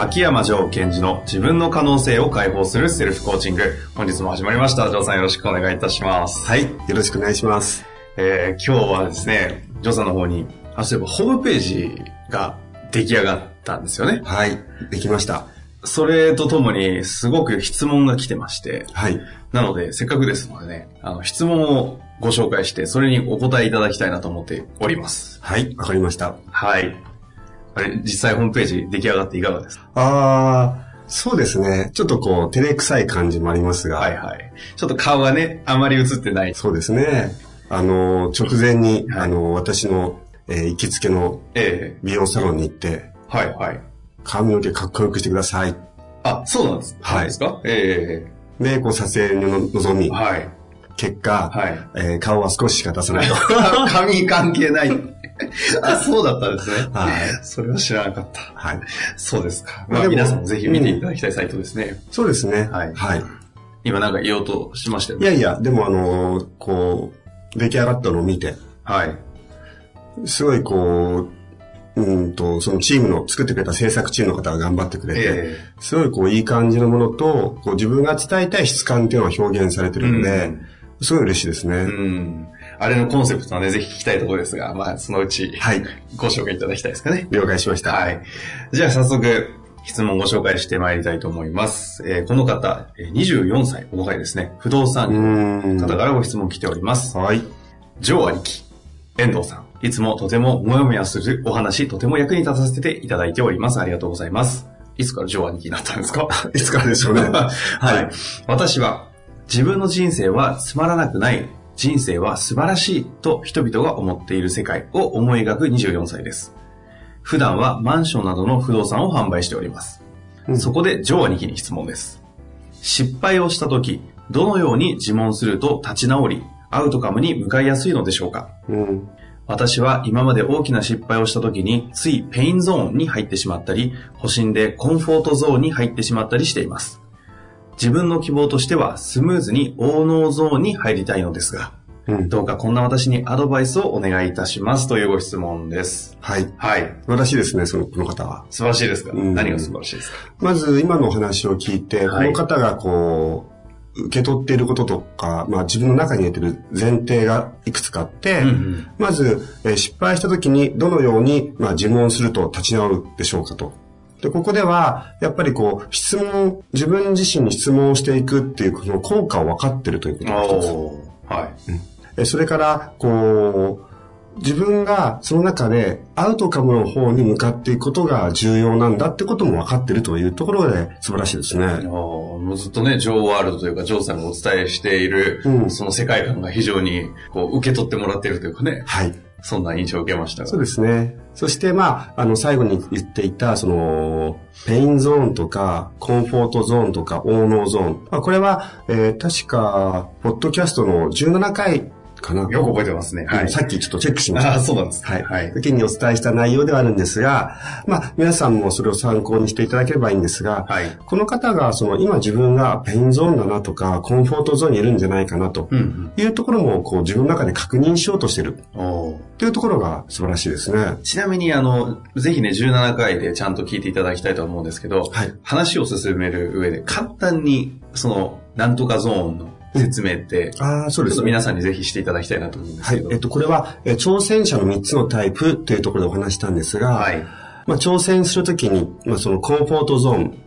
秋山城賢治の自分の可能性を解放するセルフコーチング。本日も始まりました。城さんよろしくお願いいたします。はい。よろしくお願いします。えー、今日はですね、城さんの方に、あ、そういえばホームページが出来上がったんですよね。はい。できました。それとともに、すごく質問が来てまして、はい。なので、せっかくですのでね、あの、質問をご紹介して、それにお答えいただきたいなと思っております。はい。わかりました。はい。あれ、実際ホームページ出来上がっていかがですか？あー、そうですね。ちょっとこう、照れくさい感じもありますが。はいはい。ちょっと顔がね、あまり映ってない。そうですね。あの、直前に、はいあの、私の、えー行きつけのえ美容サロンに行って、えはいはい。髪の毛かっこよくしてください。あ、そうなんです。はいですか？えで、こう、撮影にの臨み、えはい。結果、はいえー顔は少ししか出さないと。髪関係ない。あ、そうだったんですね。はい。それは知らなかった。はい。そうですか。まあ、皆さんもぜひ見ていただきたいサイトですね。そうですね。はいはい。今なんか言おうとしましたよね。いやいや、でもあの、こう、出来上がったのを見て、はい。すごいこう、うんと、そのチームの作ってくれた制作チームの方が頑張ってくれて、えすごいこういい感じのものと、こう自分が伝えたい質感っていうのが表現されてるので、うんすごい嬉しいですね。えうん。あれのコンセプトはね、ぜひ聞きたいところですが、まあ、そのうち、はい。ご紹介いただきたいですかね。了解しました。はい。じゃあ早速、質問をご紹介してまいりたいと思います。えーこの方、えー24歳、お若いですね。不動う産。の方からご質問来ております。はい。ジョー兄貴、遠藤さん。いつもとてももやもやするお話、とても役に立たせていただいております。ありがとうございます。いつからジョー兄貴になったんですか？いつからでしょうね。はい。私は、自分の人生はつまらなくない、人生は素晴らしいと人々が思っている世界を思い描く24歳です。普段はマンションなどの不動産を販売しております。うんそこで、ジョー兄貴に質問です。失敗をしたとき、どのように自問すると立ち直り、アウトカムに向かいやすいのでしょうか？うん。私は今まで大きな失敗をした時についペインゾーンに入ってしまったり、保身でコンフォートゾーンに入ってしまったりしています。自分の希望としてはスムーズに oh no ゾーンに入りたいのですが、うん。どうかこんな私にアドバイスをお願いいたしますというご質問です。はい。はい。素晴らしいですね、その、この方は。素晴らしいですか？うん何が素晴らしいですか？まず、今のお話を聞いて、はいこの方がこう、受け取っていることとか、まあ自分の中に入れてる前提がいくつかあって、うんうんまず、えー失敗した時にどのように、まあ、自問すると立ち直るでしょうかと。で、ここでは、やっぱりこう、質問、自分自身に質問をしていくっていう、この効果を分かってるということが一つ。はい。えそれから、こう、自分がその中でアウトカムの方に向かっていくことが重要なんだってことも分かってるというところで素晴らしいですね。もうずっとね、ジョーワールドというか、ジョーさんがお伝えしている、うんその世界観が非常にこう受け取ってもらっているというかね、はい。そんな印象を受けました。そうですね。そして、まあ、あの、最後に言っていた、その、ペインゾーンとか、コンフォートゾーンとか、 oh no ゾーン。まあ、これは、えー確か、ポッドキャストの17回かな。よく覚えてますね。はい。さっきちょっとチェックしました。ああ、そうなんです。はい。はい。時にお伝えした内容ではあるんですが、まあ、皆さんもそれを参考にしていただければいいんですが、はい。この方が、その、今自分がペインゾーンだなとか、コンフォートゾーンにいるんじゃないかなと。いうところも、こう、自分の中で確認しようとしてるおーというところが素晴らしいですね。ちなみに、あの、ぜひね、17回でちゃんと聞いていただきたいと思うんですけど、はい。話を進める上で、簡単に、その、なんとかゾーンの説明って、ああ、そうです皆さんにぜひしていただきたいなと思うんですけど。。はいえっと、これは、え挑戦者の3つのタイプというところでお話したんですが、はい。まあ、挑戦するときに、まあ、そのコンフォートゾーン。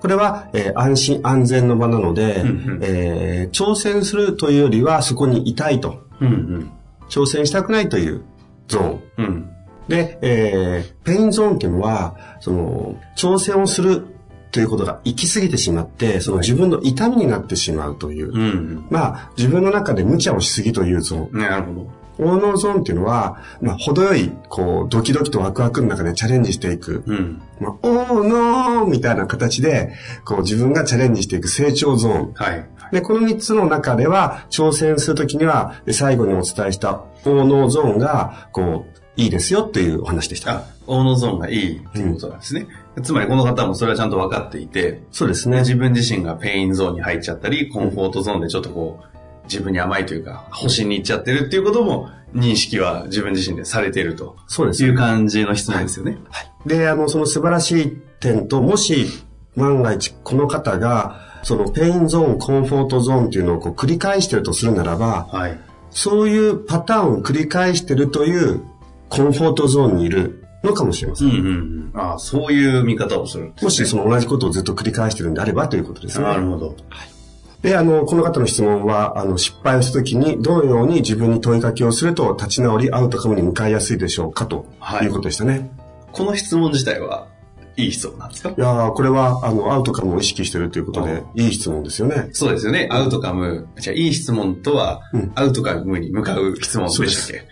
これは、えー安心安全の場なので、うんうんえー挑戦するというよりはそこにいたいと。うん挑戦したくないというゾーン。うん。うん。で、えーペインゾーンっていうのは、その、挑戦をするということが行き過ぎてしまって、その自分の痛みになってしまうという。うん。まあ、自分の中で無茶をしすぎというゾーン。なるほど。大脳ゾーンっていうのは、まあ、程よい、こう、ドキドキとワクワクの中でチャレンジしていく。うん。まあ、おーのーみたいな形で、こう、自分がチャレンジしていく成長ゾーン。はい。で、この3つの中では、挑戦するときには、最後にお伝えした oh no ゾーンが、こう、いいですよっていうお話でした。あ、 oh no ゾーンがいいっていうことなんですね。つまりこの方もそれはちゃんと分かっていて、そうですね。自分自身がペインゾーンに入っちゃったり、コンフォートゾーンでちょっとこう、自分に甘いというか、保身に行っちゃってるっていうことも、認識は自分自身でされているとそうですいう感じの質問ですよね。で、あの、その素晴らしい点と、もし、万が一、この方が、そのペインゾーン、コンフォートゾーンっていうのをこう繰り返してるとするならば、はい。そういうパターンを繰り返してるというコンフォートゾーンにいるのかもしれません。うんうんうん。ああ、そういう見方をするすねもしその同じことをずっと繰り返してるんであればということですね。なるほど。で、あの、この方の質問は、あの、失敗をしたときに、どのように自分に問いかけをすると立ち直り、アウトカムに向かいやすいでしょうかとはいいうことでしたね。この質問自体は、いい質問なんですか？い、やーこれは、あの、アウトカムを意識してるということで、いい質問ですよね。そうですよね。アウトカム。じゃあ、いい質問とは、うんアウトカムに向かう質問でしたっけ？です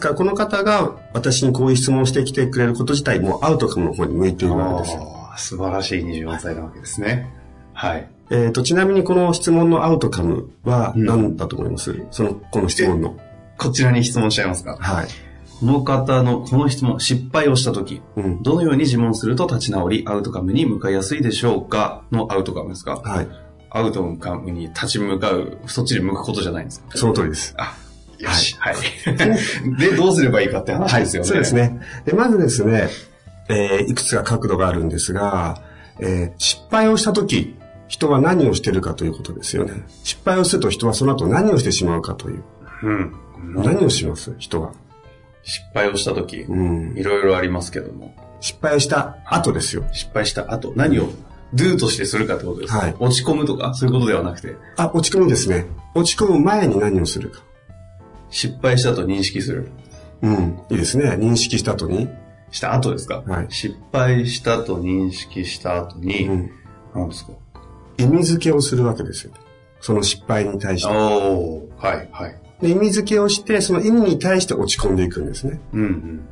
から、この方が私にこういう質問をしてきてくれること自体、もうアウトカムの方に向いているわけです素晴らしい24歳なわけですね。はい。えっ、と、ちなみにこの質問のアウトカムは何だと思います、その、この質問の。こちらに質問しちゃいますか？はい。この方のこの質問、失敗をしたとき、うん。どのように自問すると立ち直り、アウトカムに向かいやすいでしょうか？のアウトカムですか？はい。アウトカムに立ち向かう、そっちに向くことじゃないんですか？その通りです。あ、よし。はい。で、どうすればいいかって話ですよね。そうです。ね。で、まずですね、えーいくつか角度があるんですが、えー失敗をしたとき、人は何をしてるかということですよね。失敗をすると人はその後何をしてしまうかという。うん。何をします？人は。失敗をしたとき、うん。いろいろありますけども、失敗をした後ですよ。失敗した後、何を、do としてするかってことですか、はい落ち込むとか、そういうことではなくて、あ、落ち込むですね。落ち込む前に何をするか。失敗したと認識する。うん。いいですね。認識した後に？した後ですか、はい失敗したと認識した後に、うん。何ですか？意味付けをするわけですよ。その失敗に対して。おー、はい、はい。で意味付けをして、その意味に対して落ち込んでいくんですね。うん、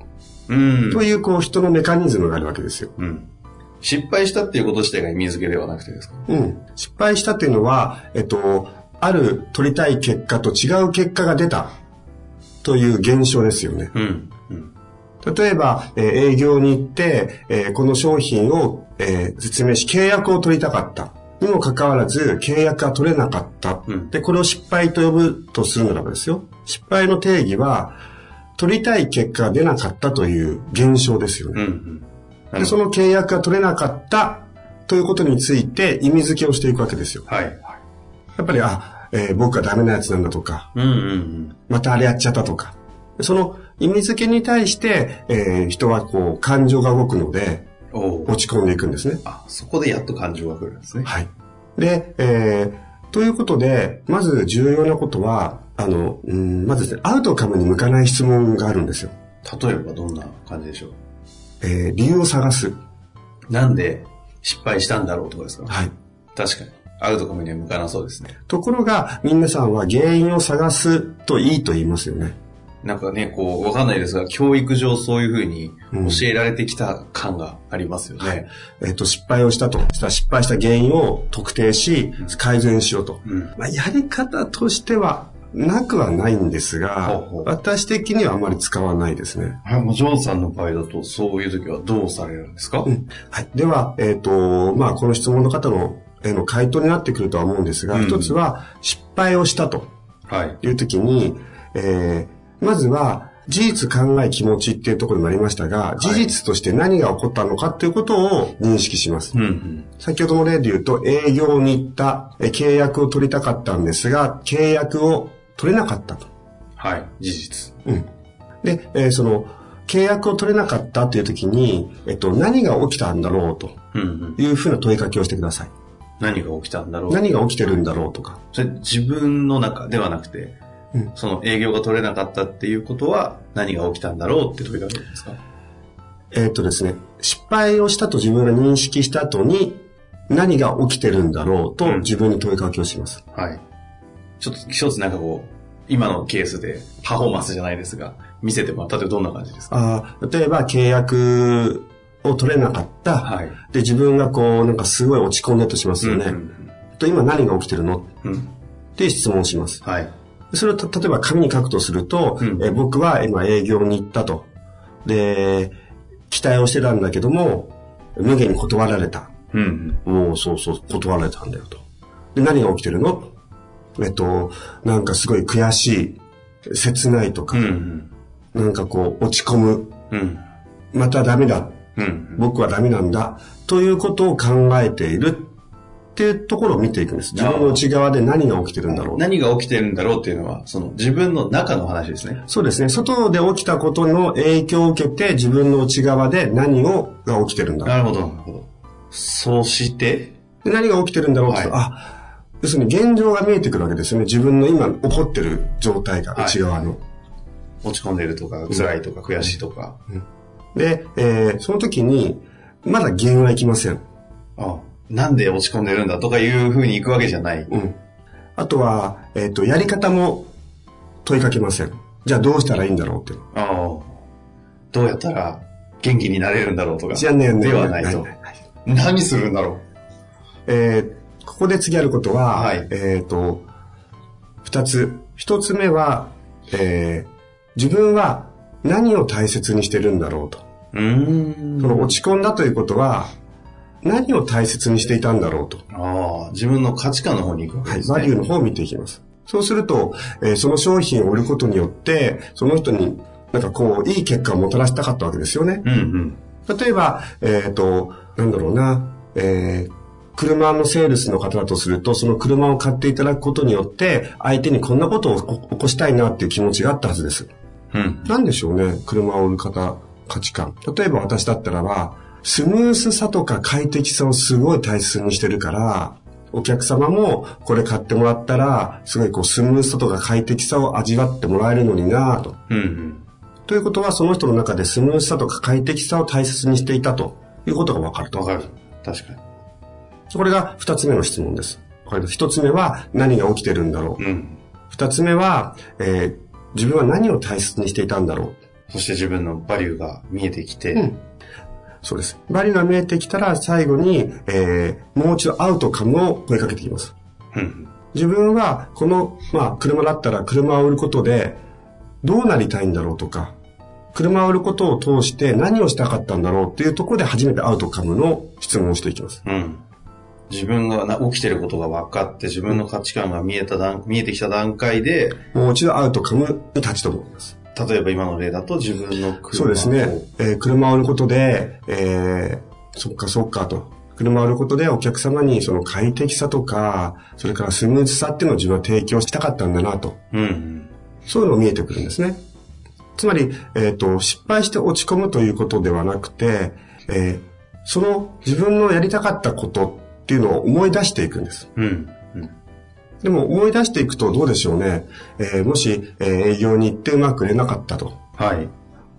うん。うん。という、こう、人のメカニズムがあるわけですよ。うん。失敗したっていうこと自体が意味付けではなくてですか？うん。失敗したっていうのは、えっと、ある取りたい結果と違う結果が出たという現象ですよね。うん。うん。例えば、えー営業に行って、えーこの商品を、えー説明し、契約を取りたかった。にもかかわらず、契約が取れなかった。うんで、これを失敗と呼ぶとするならばですよ。失敗の定義は、取りたい結果が出なかったという現象ですよね。うん。うん。で、その契約が取れなかったということについて意味付けをしていくわけですよ。はい。やっぱり、あ、えー僕がダメなやつなんだとか、うん、うん、またあれやっちゃったとか。その意味付けに対して、えー人はこう、感情が動くので、落ち込んでいくんですね。あ、そこでやっと感情が来るんですね。はい。で、えーということで、まず重要なことは、あの、うんまずですね、アウトカムに向かない質問があるんですよ。例えばどんな感じでしょう？えー理由を探す。なんで失敗したんだろうとかですか？はい。確かに。アウトカムには向かなそうですね。ところが、皆さんは原因を探すといいと言いますよね。なんかね、こう、わかんないですが、教育上そういうふうにうん教えられてきた感がありますよね。えっ、と、失敗をしたと。したら失敗した原因を特定し、改善しようと。うん。まあ、やり方としては、なくはないんですが、ほうほう私的にはあまり使わないですね。はい、もうジョンさんの場合だと、そういう時はどうされるんですか、うんはい。では、えっ、と、まあ、この質問の方の、への回答になってくるとは思うんですが、うん一つは、失敗をしたとはい。いう時に、えーまずは、事実考え気持ちっていうところにもありましたが、事実として何が起こったのかっていうことを認識します。うん、うん。先ほどの例で言うと、営業に行った、え契約を取りたかったんですが、契約を取れなかったと。はい。事実。うん。で、えーその、契約を取れなかったという時に、えっと、何が起きたんだろうとうん、うん。いうふうな問いかけをしてください。何が起きたんだろう何が起きてるんだろうとか。それ自分の中ではなくて、うんその営業が取れなかったっていうことは何が起きたんだろうって問いかけるんですか？えっとですね、失敗をしたと自分が認識した後に、何が起きてるんだろうとうん自分に問いかけをします。はい。ちょっと一つなんかこう、今のケースでパフォーマンスじゃないですが、見せてもらった例えばどんな感じですか？あー例えば契約を取れなかった。はい。で、自分がこう、なんかすごい落ち込んでるとしますよね。うんと今何が起きてるの？うんうん。っていう質問をします。はい。それをた例えば紙に書くとすると、うんえ僕は今営業に行ったと。で、期待をしてたんだけども、無限に断られた。うんもうそうそう、断られたんだよと。で、何が起きてるの？えっと、なんかすごい悔しい、切ないとか、うん。うんなんかこう、落ち込む、うん。またダメだ、うん。僕はダメなんだ、ということを考えているっていうところを見ていくんです。自分の内側で何が起きてるんだろう。何が起きてるんだろうっていうのは、その自分の中の話ですね。そうですね。外で起きたことの影響を受けて自分の内側で何をが起きてるんだろう。なるほど、なるほど。そして、で何が起きてるんだろうって、はいあ、要するに現状が見えてくるわけですよね。自分の今起こってる状態がはい内側の。落ち込んでるとか、辛いとか、悔しいとか。で、えーその時に、まだ原因はいきません。あなんで落ち込んでるんだとかいう風に行くわけじゃない。うん。あとは、えっ、と、やり方も問いかけません。じゃあどうしたらいいんだろうって。ああどうやったら元気になれるんだろうとか。じゃあね、ねではないと。何するんだろえーここで次やることは、はいえっ、と、二つ。一つ目は、えー自分は何を大切にしてるんだろうと。う。ん。その落ち込んだということは、何を大切にしていたんだろうと。ああ、自分の価値観の方に行くわけはい、ですね。バリューの方を見ていきます。そうすると、えーその商品を売ることによって、その人になんかこう、いい結果をもたらしたかったわけですよね。うんうん。例えば、えっ、と、なんだろうな、えー車のセールスの方だとすると、その車を買っていただくことによって、相手にこんなことを起こしたいなっていう気持ちがあったはずです。うん。なんでしょうね、車を売る方、価値観。例えば私だったらば、スムースさとか快適さをすごい大切にしてるから、お客様もこれ買ってもらったら、すごいこうスムースさとか快適さを味わってもらえるのになぁと。うんうん。ということは、その人の中でスムースさとか快適さを大切にしていたということがわかると。わかる。確かに。これが二つ目の質問です一つ目は何が起きてるんだろう。うん。二つ目は、えー自分は何を大切にしていたんだろう？そして自分のバリューが見えてきて、うんそうです。バリューが見えてきたら最後に、えーもう一度アウトカムを声かけてきます。うん。自分はこの、まあ、車だったら車を売ることでどうなりたいんだろうとか、車を売ることを通して何をしたかったんだろうっていうところで初めてアウトカムの質問をしていきます。うん。自分がな起きてることが分かって、自分の価値観が見えた段、見えてきた段階で、もう一度アウトカムに立ち止まります。例えば今の例だと自分の車をそうですね。えー車を売ることで、えーそっかそっかと。車を売ることでお客様にその快適さとか、それからスムーズさっていうのを自分は提供したかったんだなと。うんうん。そういうのが見えてくるんですね。つまり、えっ、と、失敗して落ち込むということではなくて、えーその自分のやりたかったことっていうのを思い出していくんです。うん。うん。でも思い出していくとどうでしょうね。えーもし、えー営業に行ってうまく売れなかったと。はい。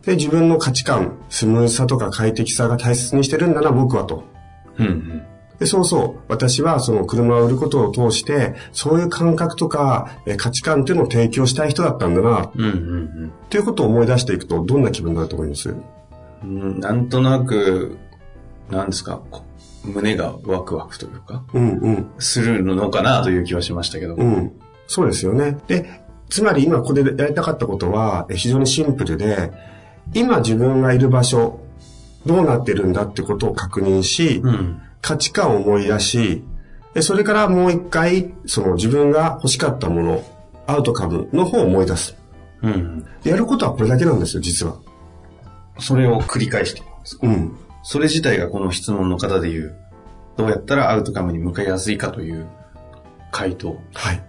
で、自分の価値観、スムーズさとか快適さが大切にしてるんだな、僕はと。うんうん。で、そうそう。私はその車を売ることを通して、そういう感覚とか、えー価値観っていうのを提供したい人だったんだな、うんうんということを思い出していくと、どんな気分になると思います？うんうん。なんとなく、なんですか、こ胸がワクワクというか、うんうん。するのかなという気はしましたけど。うん。そうですよね。で、つまり今ここでやりたかったことは、え非常にシンプルで、今自分がいる場所、どうなってるんだってことを確認し、うん。価値観を思い出し、でそれからもう一回、その自分が欲しかったもの、アウトカムの方を思い出す。うん。やることはこれだけなんですよ、実は。それを繰り返しています。うん。それ自体がこの質問の方で言う、どうやったらアウトカムに向かいやすいかという回答。はい。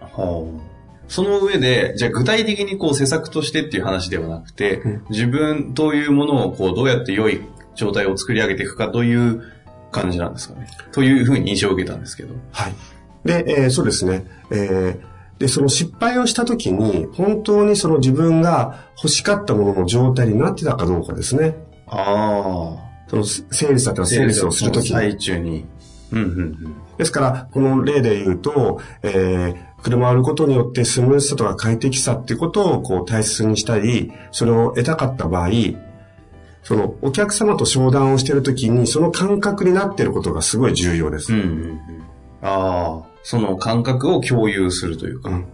はあ、その上で、じゃあ具体的にこう施策としてっていう話ではなくて、うん自分というものをこうどうやって良い状態を作り上げていくかという感じなんですかね。というふうに印象を受けたんですけど。はい。で、えーそうですね。えーで、その失敗をしたときに、本当にその自分が欲しかったものの状態になってたかどうかですね。あそのセールスだったらあ。セールスをするときに。最中に。うんうんうん。ですから、この例で言うと、えー車を売ることによってスムーズさとか快適さっていうことをこう大切にしたり、それを得たかった場合、そのお客様と商談をしているときにその感覚になっていることがすごい重要です。うんうんうん。ああ、その感覚を共有するというか、うん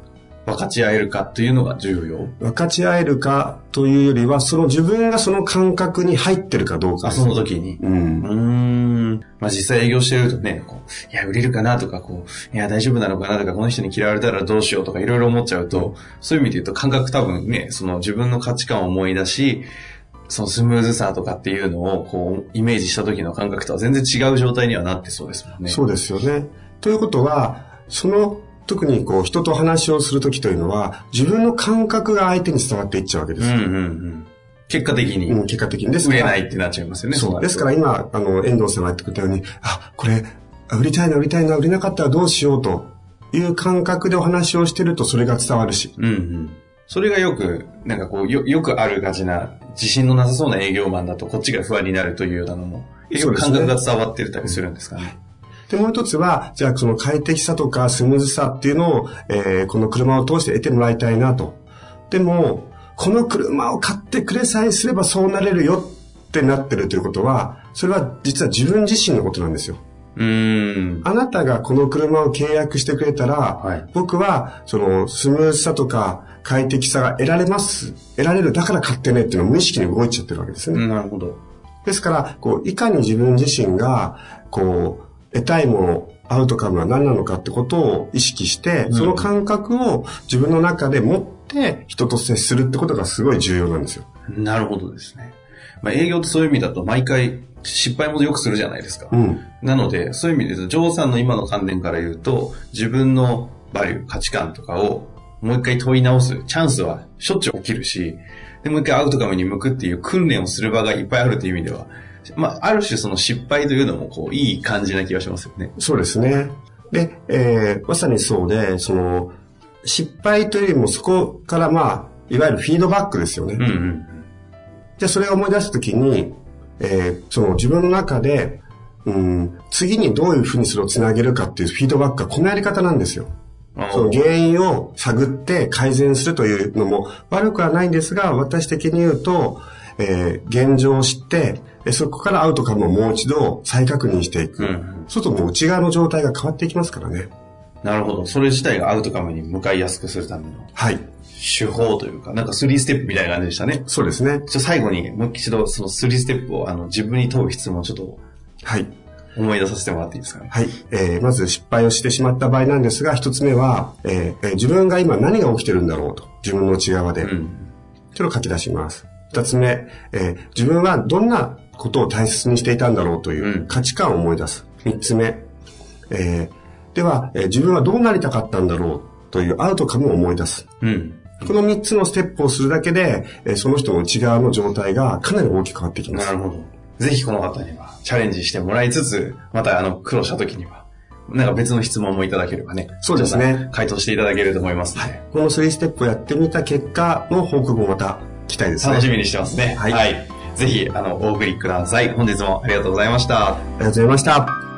分かち合えるかっていうのが重要。分かち合えるかというよりは、その自分がその感覚に入ってるかどうかその時に。う。うんーん。まあ実際営業してるとね、こう、いや、売れるかなとか、こう、いや、大丈夫なのかなとか、この人に嫌われたらどうしようとか、いろいろ思っちゃうと、そういう意味で言うと感覚多分ね、その自分の価値観を思い出し、そのスムーズさとかっていうのを、こう、イメージした時の感覚とは全然違う状態にはなってそうですもんね。そうですよね。ということは、その、特にこう、人と話をするときというのは、自分の感覚が相手に伝わっていっちゃうわけです。うんうんうん。結果的に、うん結果的に。です売から、れないってなっちゃいますよね。そう。ですからら。今、あの、遠藤さんが言ってくれたように、あ、これ、あ売りたいな、売りたいな、売れなかったらどうしようという感覚でお話をしてるとそれが伝わるし。うんうん。それがよく、なんかこう、よ、よくあるがちな、自信のなさそうな営業マンだと、こっちが不安になるというようなのも、よく感覚が伝わってたりするんですかね。で、もう一つは、じゃあその快適さとかスムーズさっていうのを、えーこの車を通して得てもらいたいなと。でも、この車を買ってくれさえすればそうなれるよってなってるということは、それは実は自分自身のことなんですよ。うーん。あなたがこの車を契約してくれたら、はい僕は、その、スムーズさとか快適さが得られます。得られる。だから買ってねっていうのを無意識に動いちゃってるわけですね。うんなるほど。ですから、こう、いかに自分自身が、こう、得たいもの、アウトカムは何なのかってことを意識して、んその感覚を自分の中で持って人と接するってことがすごい重要なんですよ。なるほどですね。まあ、営業ってそういう意味だと、毎回、失敗もよくするじゃないですか。うん。なので、そういう意味でジョーさんの今の観点から言うと、自分のバリュー、価値観とかをもう一回問い直すチャンスはしょっちゅう起きるし、で、もう一回アウトカムに向くっていう訓練をする場がいっぱいあるという意味では、まあ、ある種その失敗というのも、こう、いい感じな気がしますよね。そうですね。で、えーまさにそうで、その、失敗というよりもそこからまあ、いわゆるフィードバックですよね。うんうん。じゃあそれを思い出すときに、えーその自分の中で、うん、次にどういうふうにそれをつなげるかっていうフィードバックがこのやり方なんですよ。その原因を探って改善するというのも悪くはないんですが、私的に言うと、えー現状を知って、えそこからアウトカムをもう一度再確認していく。うんそうするともう内側の状態が変わっていきますからね。なるほど。それ自体がアウトカムに向かいやすくするためのはい。手法というか、なんか3ステップみたいな感じでしたね。そうですね。ちょ最後にもう一度その3ステップをあの自分に問う質問をちょっとはい。思い出させてもらっていいですかね？はい。えーまず失敗をしてしまった場合なんですが、一つ目は、えーえー自分が今何が起きてるんだろうと。自分の内側で。うん。それを書き出します。二つ目、えー自分はどんなことを大切にしていたんだろうといううん価値観を思い出す。三つ目、えーでは、えー自分はどうなりたかったんだろうというアウトカムを思い出す。うん。この三つのステップをするだけで、えーその人の内側の状態がかなり大きく変わってきますなる。ほど。ぜひこの方にはチャレンジしてもらいつつ、またあの苦労した時には、なんか別の質問もいただければね。そうですね回答していただけると思いますので、この3ステップをやってみた結果の報告もまた期待ですね。楽しみにしてますね。はいぜひ、あの、お送りください。本日もありがとうございました。ありがとうございました。